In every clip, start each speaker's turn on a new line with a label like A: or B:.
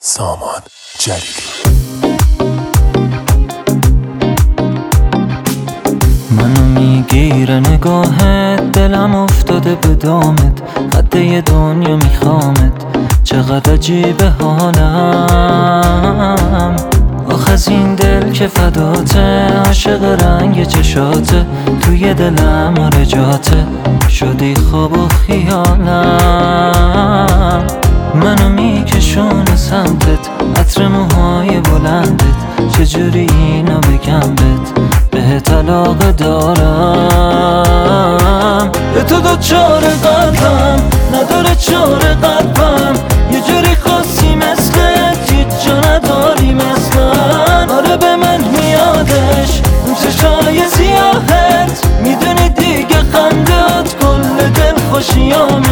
A: سامان جلیلی
B: منو می‌گیره نگاهت دلم افتاده به دامت قده یه دنیا میخوامت چقدر عجیبه حالم. آخ از این دل که فداته عاشق رنگ چشاته توی دلم آره جاته شدی خواب و خیالم. چجوری اینو بگم بت به طلاق دارم. به تو دو چار قلبم نداره چار قلبم یه جوری خاصی مثل هیچ جا نداری مثلا آره به من میادش اون چشای سیاهت. می‌دونی دیگه خندت کل دل خوشیامه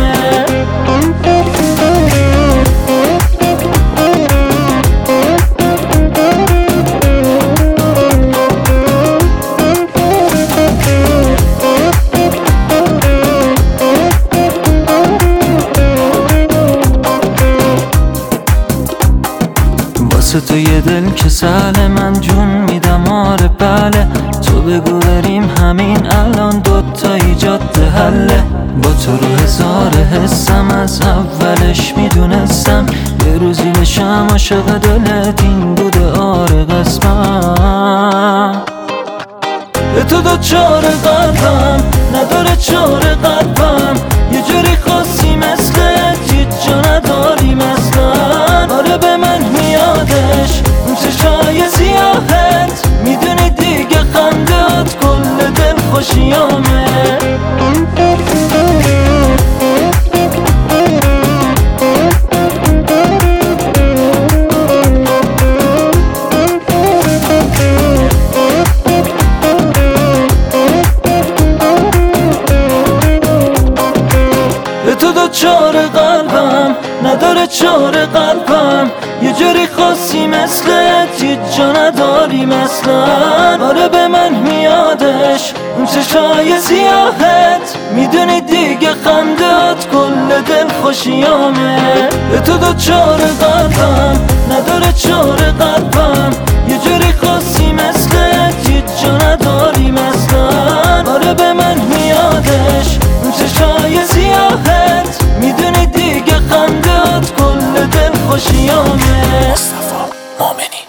B: واسه تو یه دل که ساله من جون میدم آره بله. تو بگو بریم همین الان دوتا جاده حله. با تو رو هزار حسم از اولش می‌دونستم. یه روزی بشم عاشق دلت این بوده آره قسمم به تو دو چار قلبم نداره چار قلبم دل خوشیامه به تو قلبم نداره چار قلبم یه جوری خاصی مثل هیچ جا نداری مثلا آره به من میادش. اون چشای سیاهت. می‌دونی دیگه خندت کل دل خوشیامه به تو دو چار قلبم. نداره چار قلبم. یه جوری خاصی مثل هیچ جا نداری مثلا آره به من میادش. اون چشای سیاهت. می‌دونی دیگه خندت کل دل خوشیامه
A: مصطفی مامنی